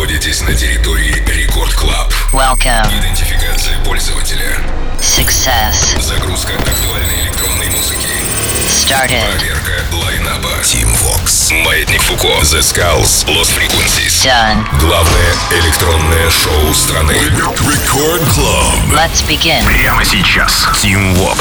находитесь на территории Record Club. Welcome. Идентификация пользователя. Success. Загрузка актуальной электронной музыки. Started. Проверка лайнапа. Tim Vox. Маятник Фуко. The Skulls. Lost Frequencies. Done. Главное электронное шоу страны. Record Club. Let's begin. Прямо сейчас. Tim Vox.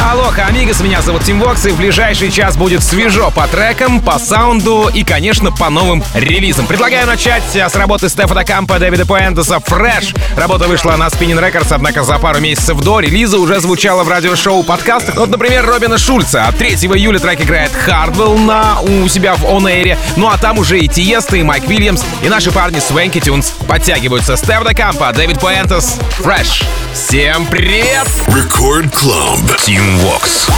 Aloha, amigos, меня зовут Тим Вокс, и в ближайший час будет свежо по трекам, по саунду и, конечно, по новым релизам. Предлагаю начать с работы Стеф да Кампо, Дэвида Пуэнтеса «Fresh». Работа вышла на Spinnin' Records, однако за пару месяцев до релиза уже звучала в радиошоу подкастах. Вот, например, Робина Шульца. 3 июля трек играет Hardwell на, у себя в On Air. Ну а там уже и Тиеста, и Майк Уильямс, и наши парни Свенки Тюнс подтягиваются. Стефана Кампа, Дэвид Пуэнтес, «Fresh». Всем привет! Рекорд Club. Team Vox.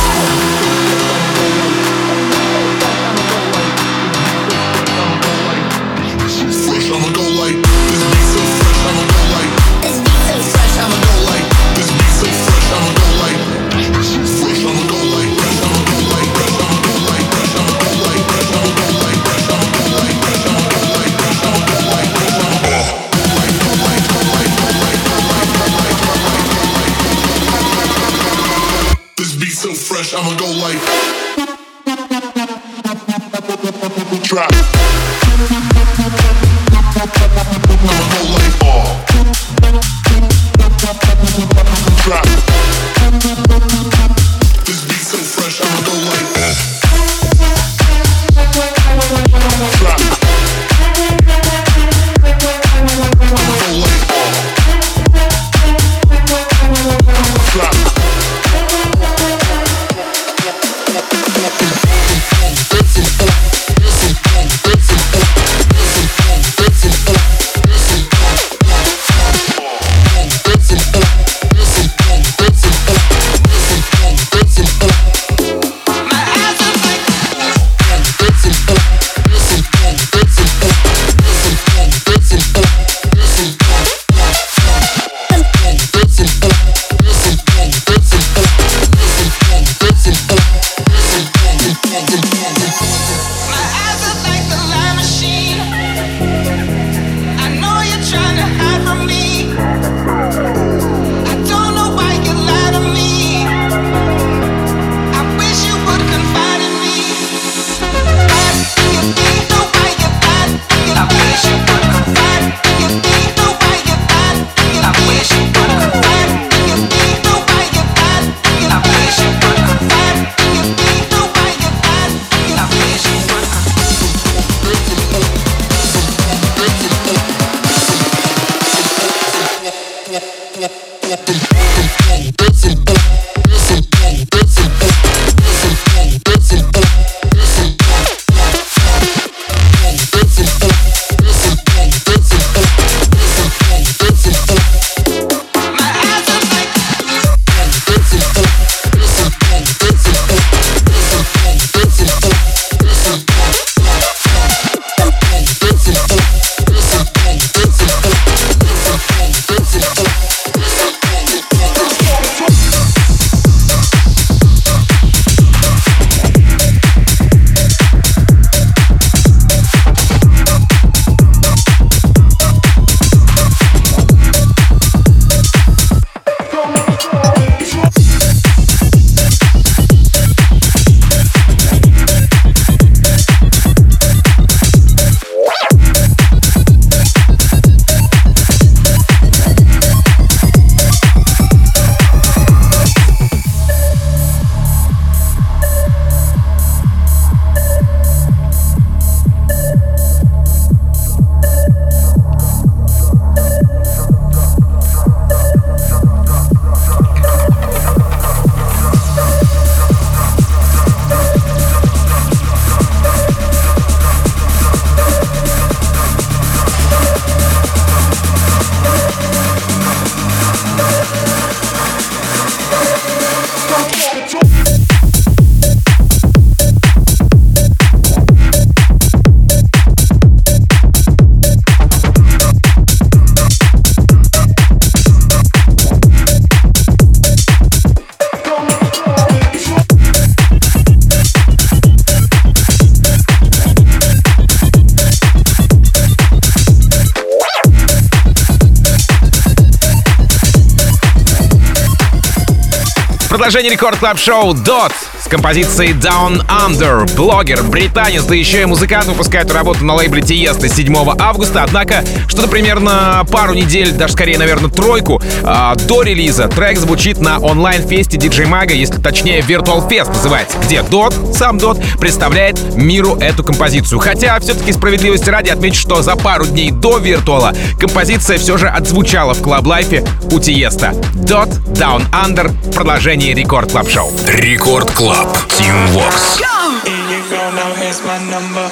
Продолжение Record Club шоу Dot с композицией Down Under. Блогер, британец, да еще и музыкант выпускает работу на лейбле Тиеста 7 августа. Однако, что-то примерно пару недель, даже скорее, наверное, тройку э, до релиза трек звучит на онлайн-фесте DJ Mag а, если точнее Virtual Fest называется, где Dot, сам Dot, представляет миру эту композицию. Хотя, все-таки справедливости ради отмечу, что за пару дней до Виртуала композиция все же отзвучала в Club Life е у Тиеста. Dot Down Under. Продолжение рекорд клаб шоу. Рекорд Клаб. Team Vox. Here you go, now here's my number.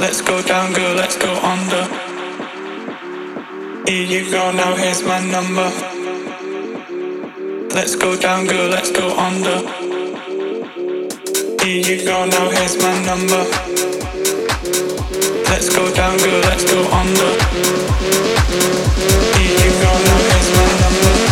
Let's go down, girl, let's go under. Here you go, now here's my number. Let's go down, girl, let's go under. Here you go, now here's my number. Let's go down, girl, let's go under. Here you go, now here's my number.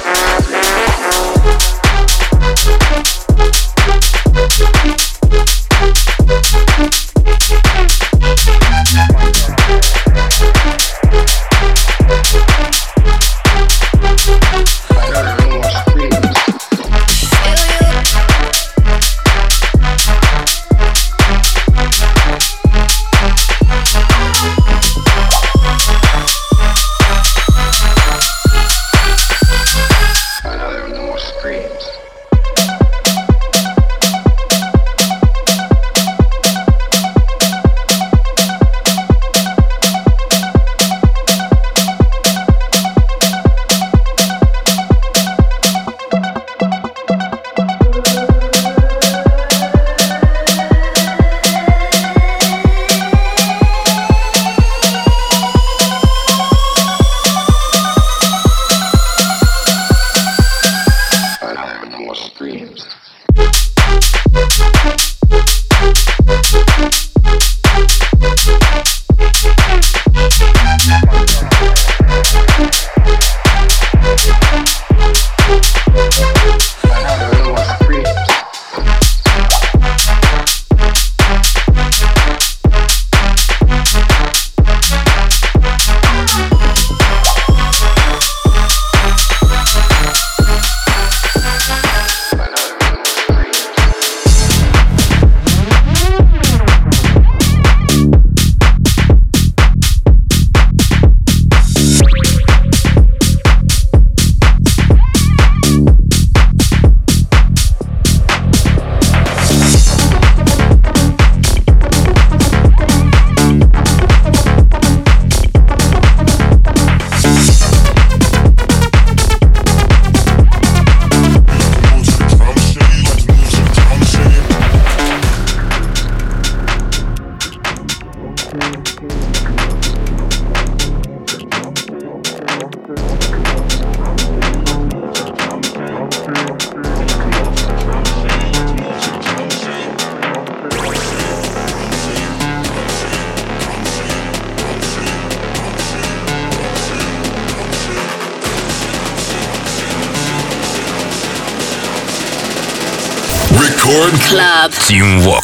Club. Team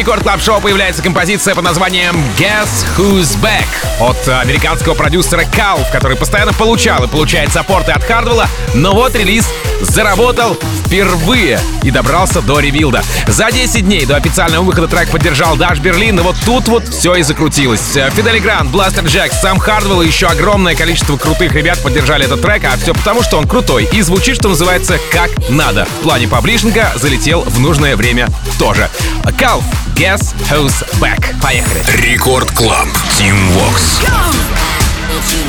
Record Club Шоу появляется композиция под названием Guess Who's Back от американского продюсера Calf, который постоянно получал и получает саппорты от Хардвелла, но вот релиз заработал впервые и добрался до Revealed а. За 10 дней до официального выхода трек поддержал Dash Berlin, но вот тут вот все и закрутилось. Фидели Грант, Blasterjaxx, сам Хардвелл и еще огромное количество крутых ребят поддержали этот трек, а все потому, что он крутой и звучит, что называется, как надо. В плане паблишинга залетел в нужное время тоже. Calf, Guess Who's Back. Поехали. Рекорд Клаб. Team Vox. a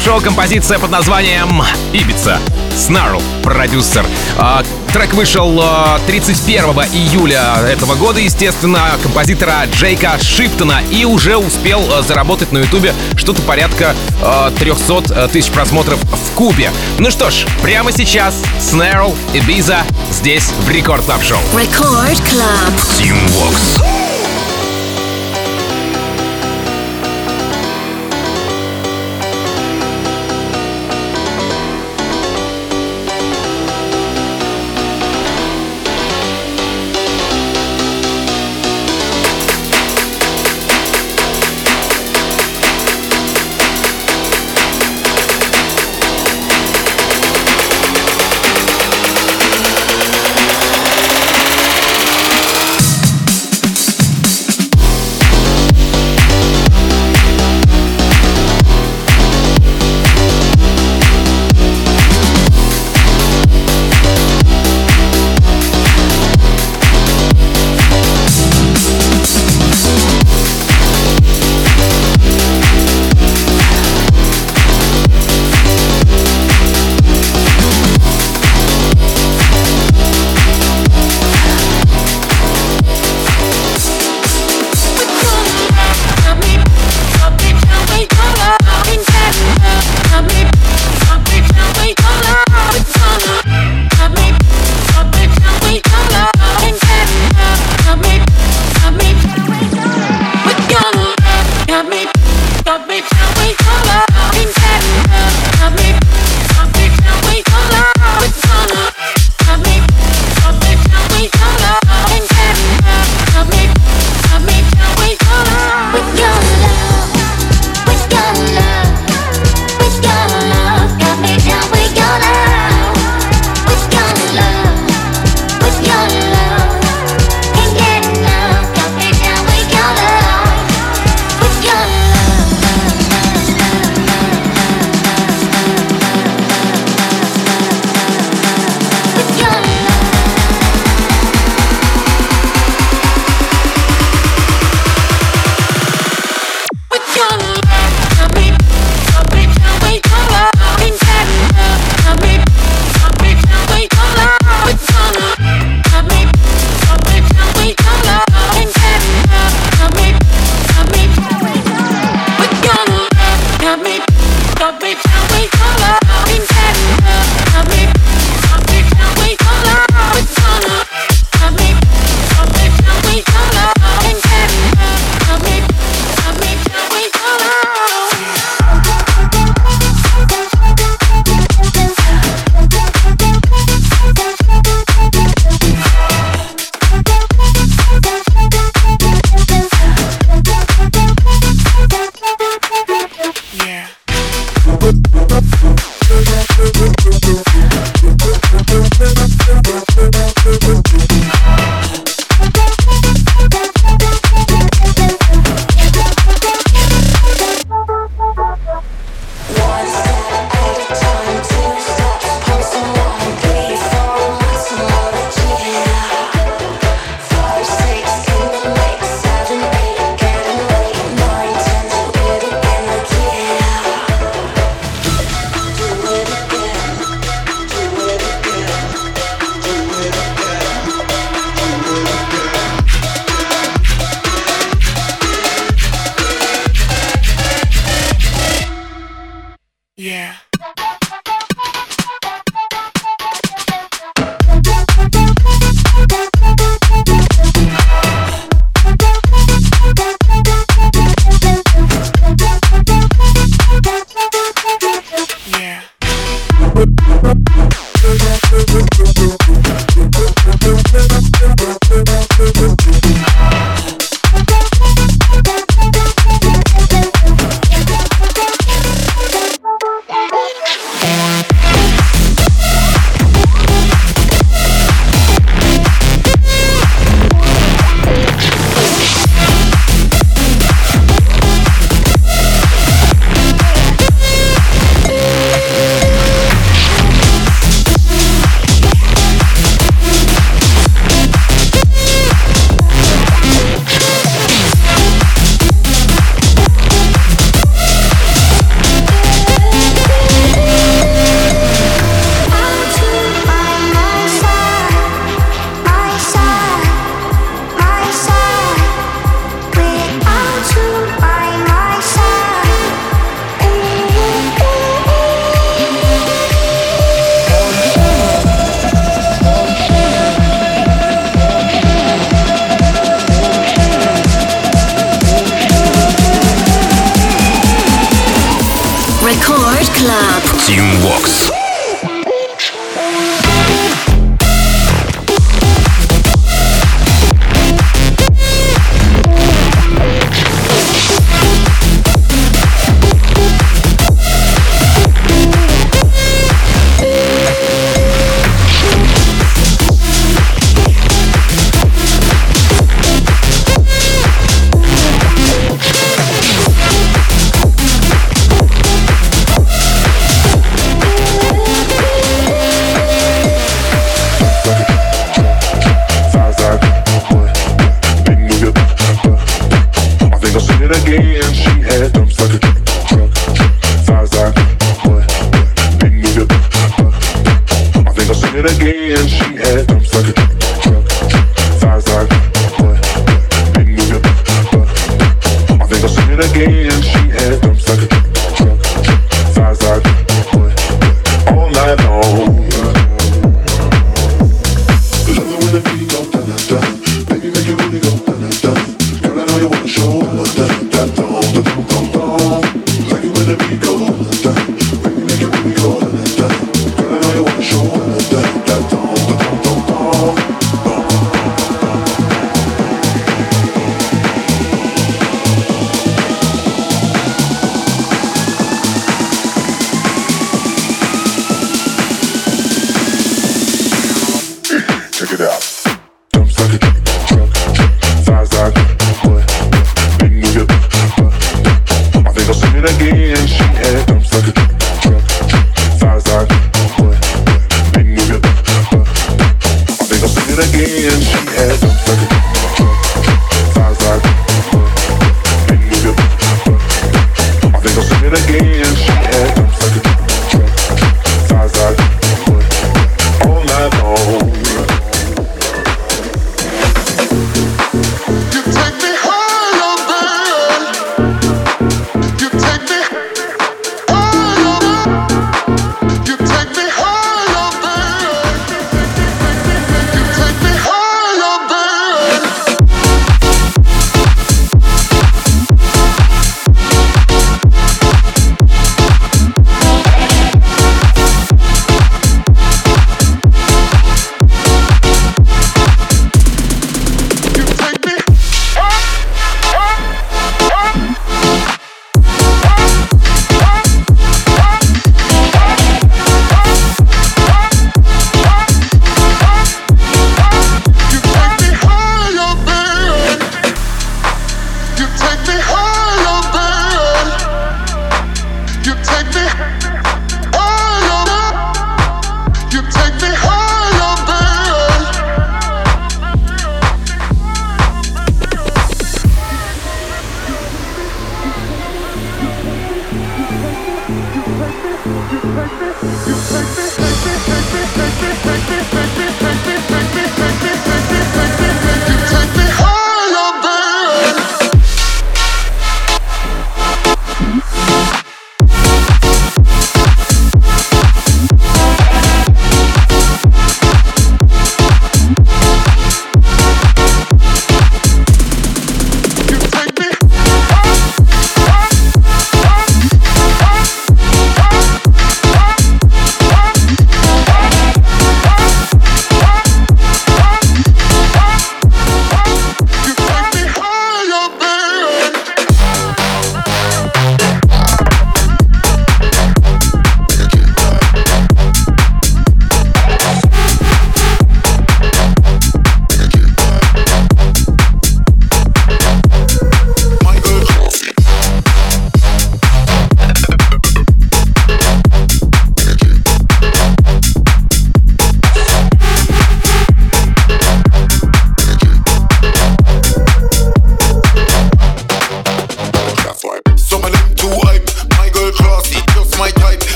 Продолжение рекорд клаб шоу композиция под названием Ибица. Снарл, продюсер. А, трек вышел а, 31 июля этого года, естественно, композитора Джейка Шиптона и уже успел а, заработать на ютубе что-то порядка а, 300 тысяч просмотров в кубе. Ну что ж, прямо сейчас Снарл и Биза здесь в рекорд клаб шоу. Record Club. Team Vox.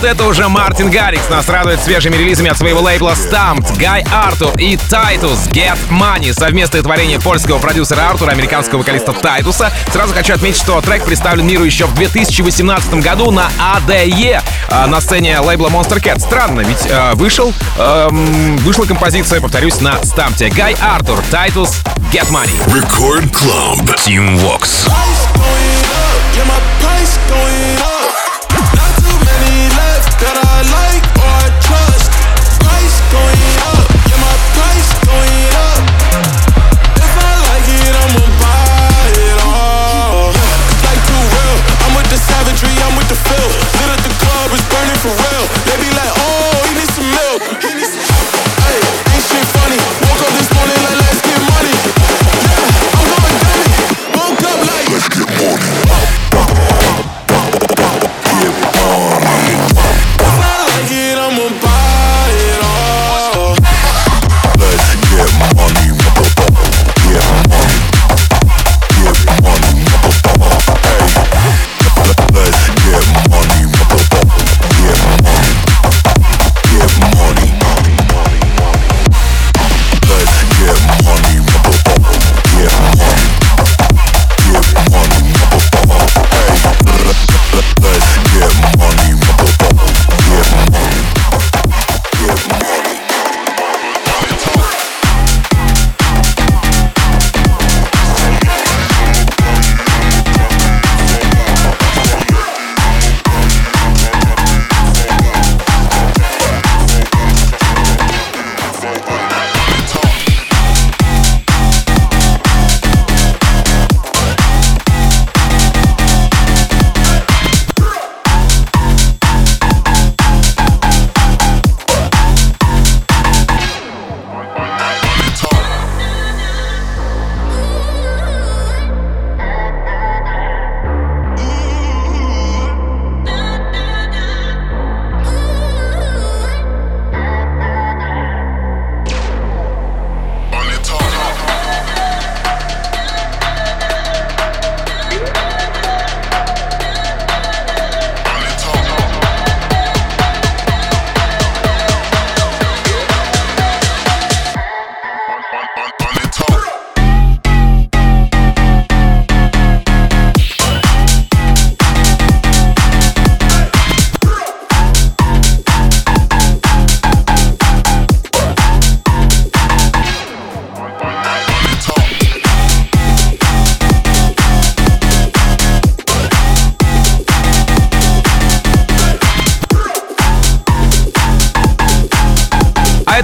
Вот это уже Мартин Гаррикс нас радует свежими релизами от своего лейбла STMPD, Гай Артур и Тайтус Get Money. Совместное творение польского продюсера Артура, американского вокалиста Тайтуса. Сразу хочу отметить, что трек представлен миру еще в 2018 году на ADE а, на сцене лейбла Monstercat. Странно, ведь э, вышел, эм, вышла композиция, повторюсь, на STMPD. Гай Артур, Тайтус Get Money. Record Club. Tim Vox.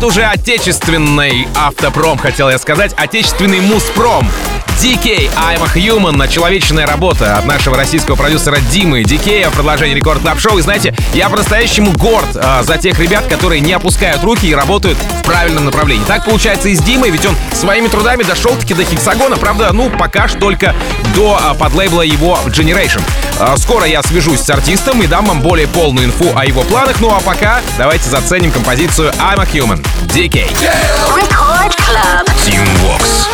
Уже отечественный автопром, хотел я сказать. Отечественный муспром. DK I'm a Human, человечная работа от нашего российского продюсера Димы DK в продолжении рекорд клаб шоу И знаете, я по-настоящему горд а, за тех ребят, которые не опускают руки и работают в правильном направлении. Так получается и с Димой, ведь он своими трудами дошел-таки до хексагона, правда, ну, пока что только до а, подлейбла его Generation. А, скоро я свяжусь с артистом и дам вам более полную инфу о его планах, ну а пока давайте заценим композицию I'm a Human. Decay. Record Club. Teamworks.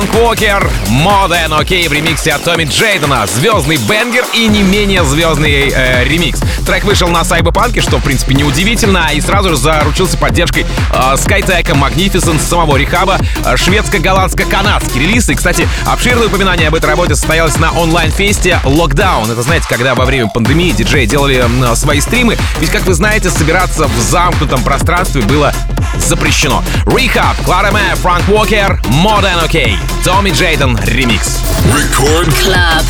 Франк Уокер, Моден Окей в ремиксе от Томми Джейдена, звездный бенгер и не менее звездный э, ремикс. Трек вышел на Сайбопанке, что в принципе неудивительно, и сразу же заручился поддержкой э, Skytech, Magnificent, самого Рихаба, э, шведско-голландско-канадский релиз. И, кстати, обширное упоминание об этой работе состоялось на онлайн-фесте Lockdown. Это, знаете, когда во время пандемии диджеи делали э, свои стримы. Ведь, как вы знаете, собираться в замкнутом пространстве было запрещено. Рехаб, Клара Мэ, Франк Уокер, Modern OK, Томми Джейден, ремикс. Record Club.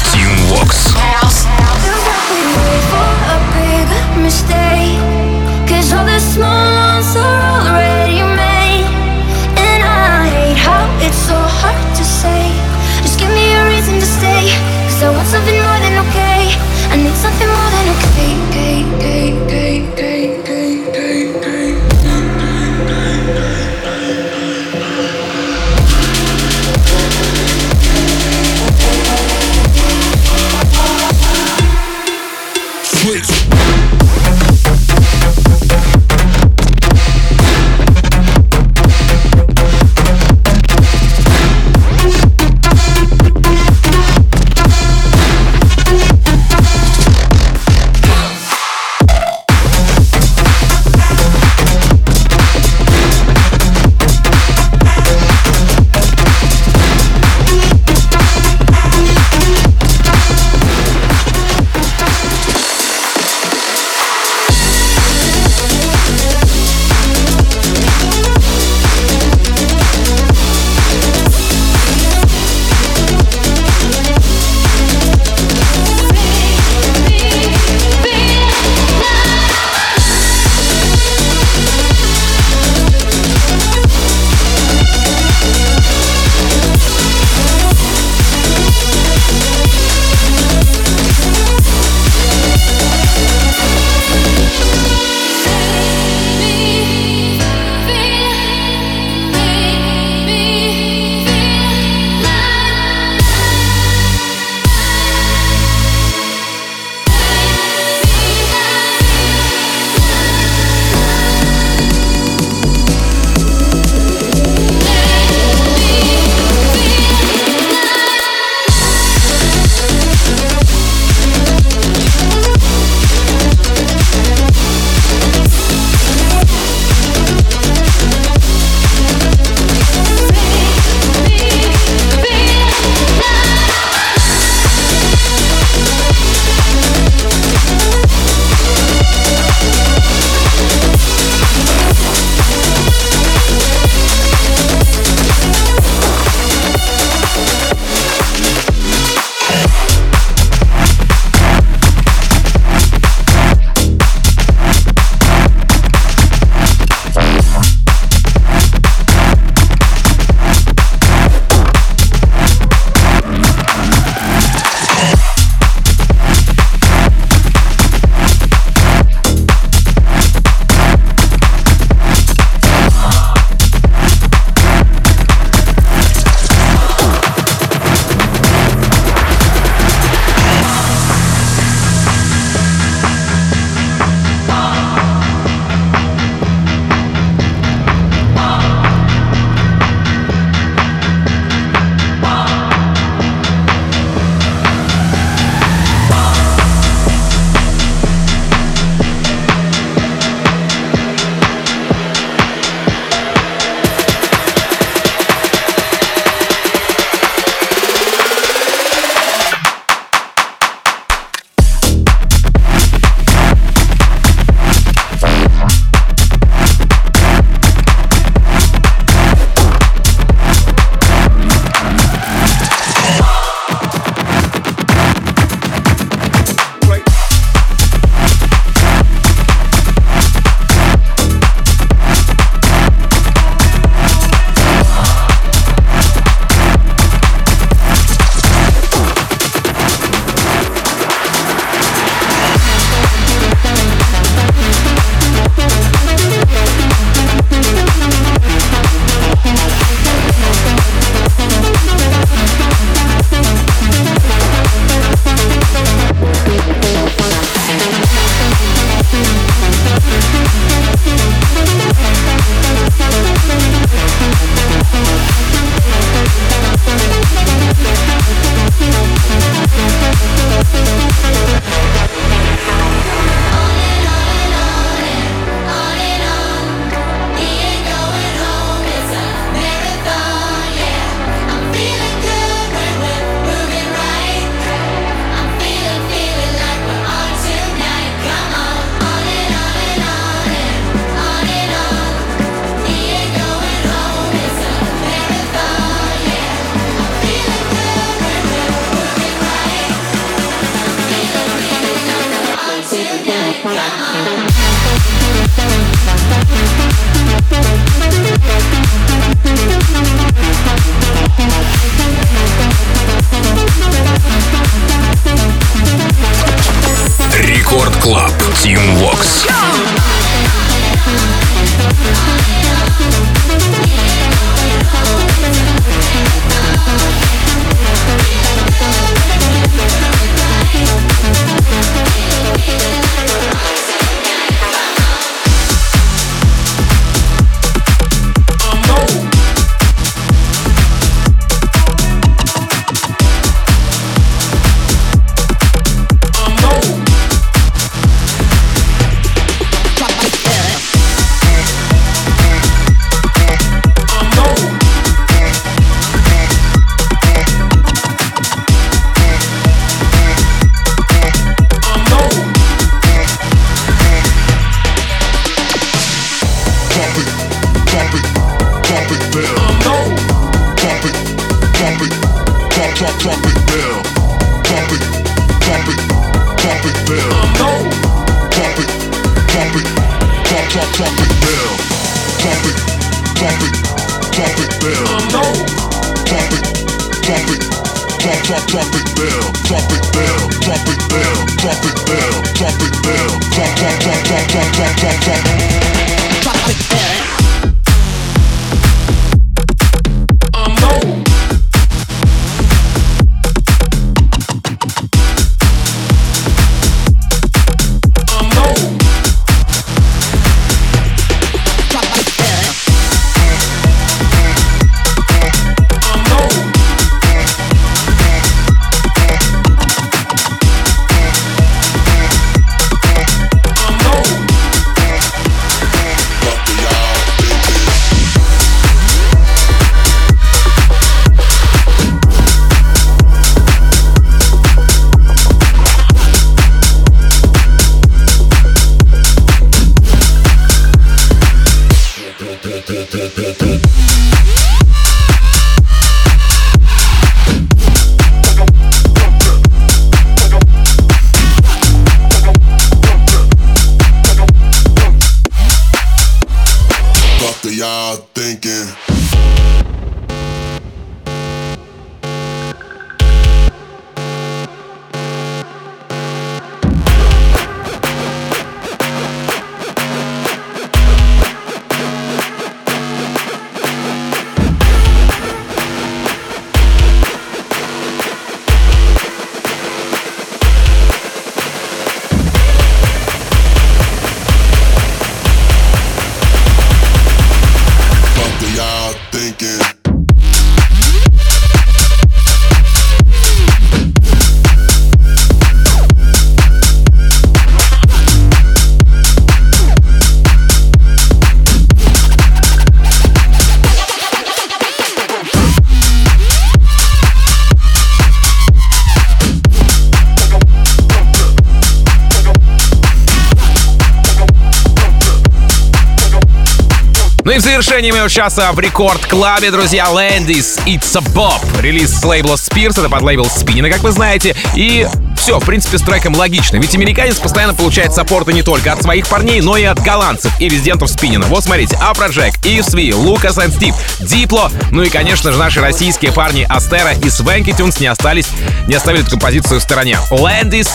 Завершении моего часа в рекорд-клабе, друзья, Landis It's a Bob. Релиз с лейбла Spears, это под лейбл Спинина, как вы знаете. И все, в принципе, с треком логично. Ведь американец постоянно получает саппорты не только от своих парней, но и от голландцев и резидентов Спинина. Вот смотрите, Афроджек, Ив Сви, Лукас и Стив, Дипло, ну и, конечно же, наши российские парни Астера и Свенки Тюнс не остались, не оставили эту композицию в стороне. Landis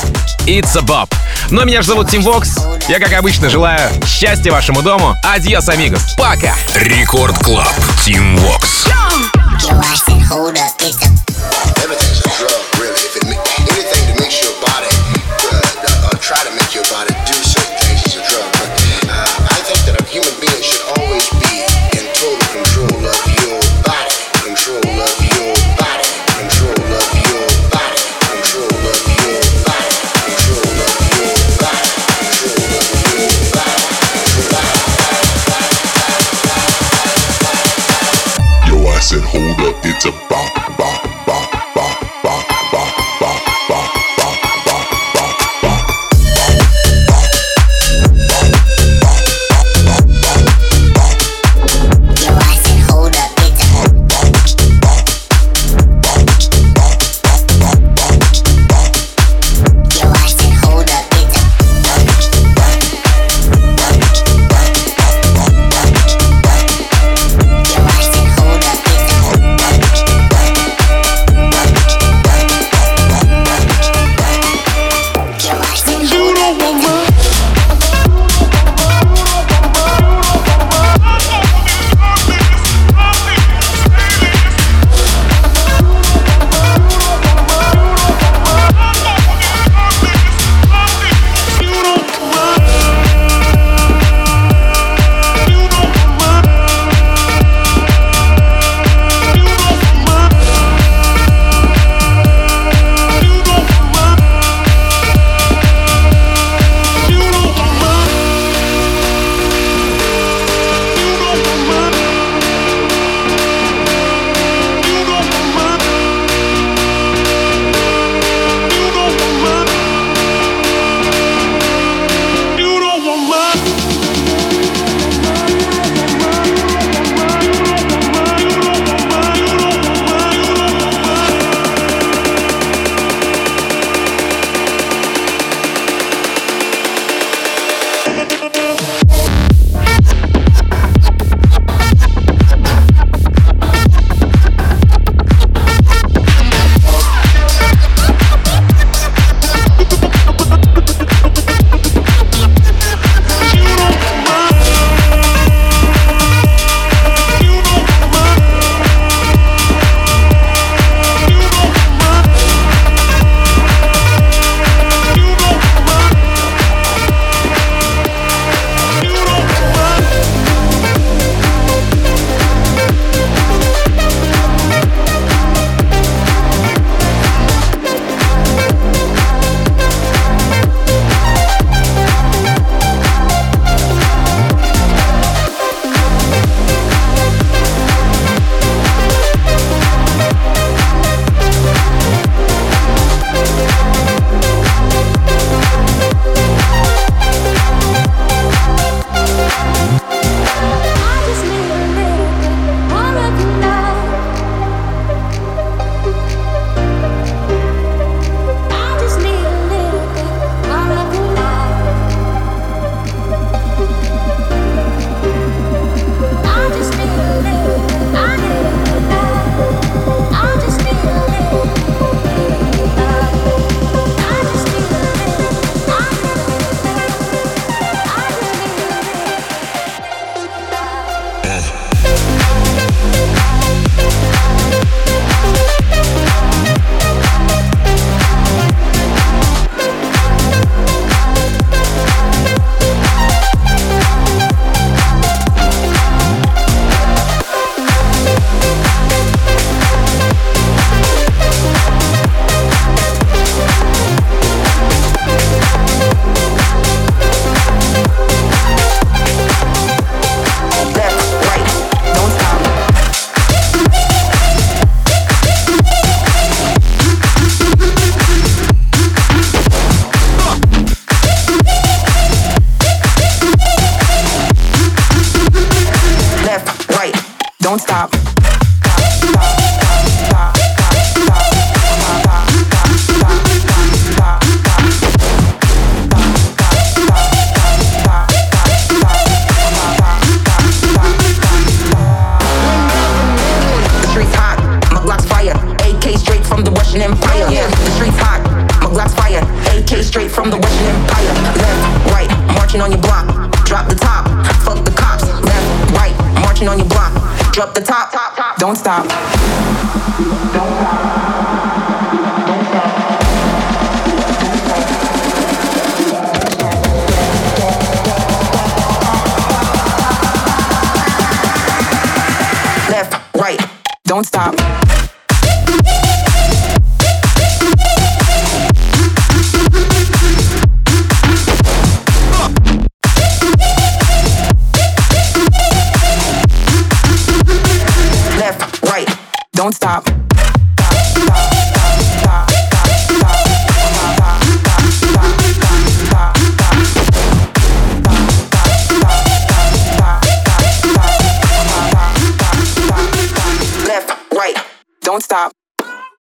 It's a Bob. Ну а меня же зовут Тим Вокс. Я, как обычно, желаю счастья вашему дому. Adiós, amigos. Пока! Record Club. Tim Vox. Yo,